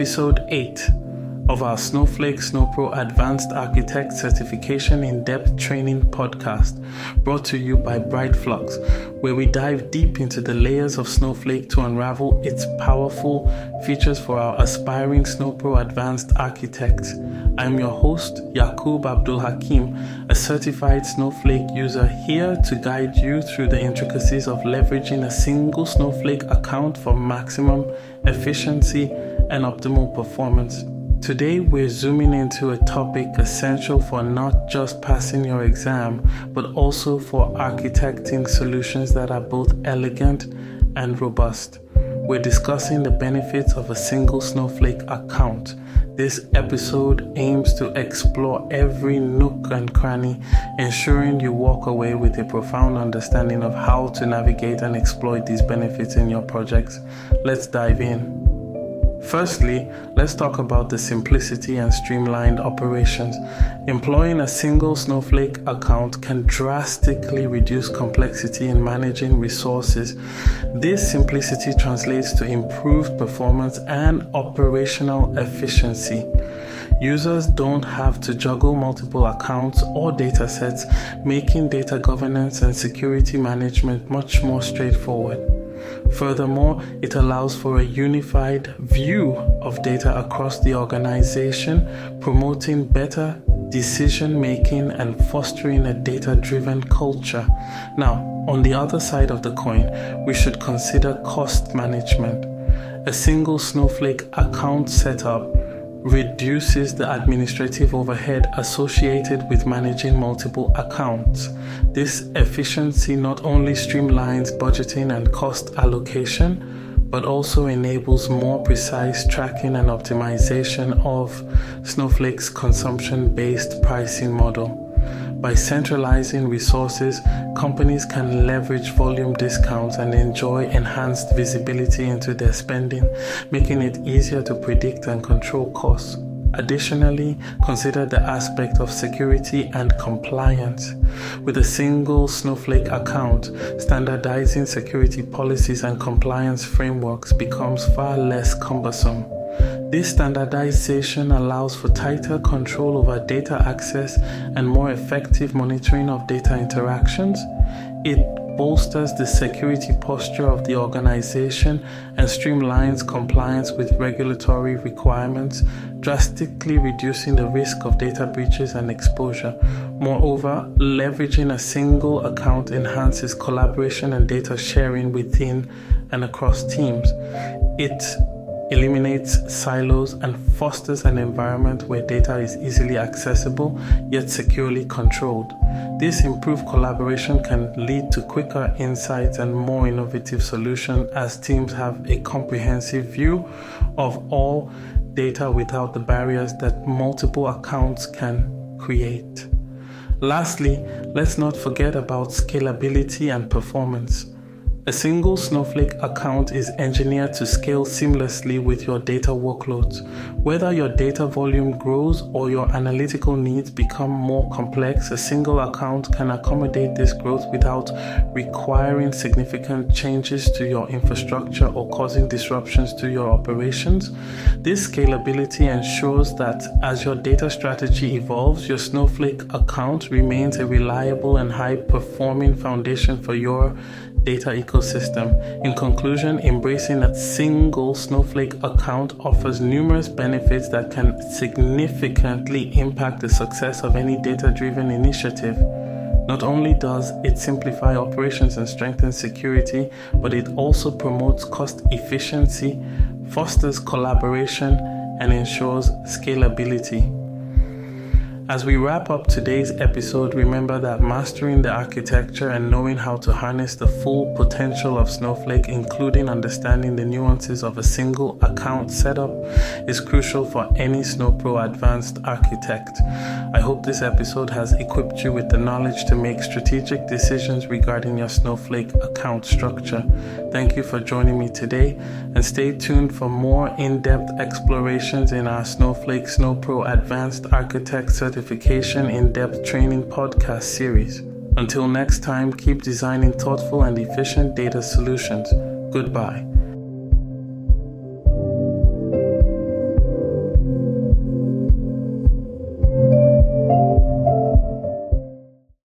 episode 8 of our Snowflake Snowpro Advanced Architect Certification in Depth Training podcast, brought to you by Brightflux, where we dive deep into the layers of Snowflake to unravel its powerful features for our aspiring Snowpro Advanced architects. I'm your host, Yakub Abdul Hakim, a certified Snowflake user here to guide you through the intricacies of leveraging a single Snowflake account for maximum efficiency and optimal performance. Today, we're zooming into a topic essential for not just passing your exam, but also for architecting solutions that are both elegant and robust. We're discussing the benefits of a single Snowflake account. This episode aims to explore every nook and cranny, ensuring you walk away with a profound understanding of how to navigate and exploit these benefits in your projects. Let's dive in. Firstly, let's talk about the simplicity and streamlined operations. Employing a single Snowflake account can drastically reduce complexity in managing resources. This simplicity translates to improved performance and operational efficiency. Users don't have to juggle multiple accounts or datasets, making data governance and security management much more straightforward. Furthermore, it allows for a unified view of data across the organization, promoting better decision making and fostering a data driven culture. Now, on the other side of the coin, we should consider cost management. A single Snowflake account setup reduces the administrative overhead associated with managing multiple accounts. This efficiency not only streamlines budgeting and cost allocation, but also enables more precise tracking and optimization of Snowflake's consumption based pricing model. By centralizing resources, companies can leverage volume discounts and enjoy enhanced visibility into their spending, making it easier to predict and control costs. Additionally, consider the aspect of security and compliance. With a single Snowflake account, standardizing security policies and compliance frameworks becomes far less cumbersome. This standardization allows for tighter control over data access and more effective monitoring of data interactions. It bolsters the security posture of the organization and streamlines compliance with regulatory requirements, drastically reducing the risk of data breaches and exposure. Moreover, leveraging a single account enhances collaboration and data sharing within and across teams. It eliminates silos, and fosters an environment where data is easily accessible yet securely controlled. This improved collaboration can lead to quicker insights and more innovative solutions as teams have a comprehensive view of all data without the barriers that multiple accounts can create. Lastly, let's not forget about scalability and performance. A single Snowflake account is engineered to scale seamlessly with your data workloads. Whether your data volume grows or your analytical needs become more complex, a single account can accommodate this growth without requiring significant changes to your infrastructure or causing disruptions to your operations. This scalability ensures that as your data strategy evolves, your Snowflake account remains a reliable and high performing foundation for your data ecosystem. In conclusion, embracing a single Snowflake account offers numerous benefits that can significantly impact the success of any data driven initiative. Not only does it simplify operations and strengthen security, but it also promotes cost efficiency, fosters collaboration, and ensures scalability. As we wrap up today's episode, remember that mastering the architecture and knowing how to harness the full potential of Snowflake, including understanding the nuances of a single account setup, is crucial for any Snowpro advanced architect. I hope this episode has equipped you with the knowledge to make strategic decisions regarding your Snowflake account structure. Thank you for joining me today, and stay tuned for more in depth explorations in our Snowflake Snowpro Advanced Architect Certification certification in depth training podcast series. Until next time, keep designing thoughtful and efficient data solutions. Goodbye.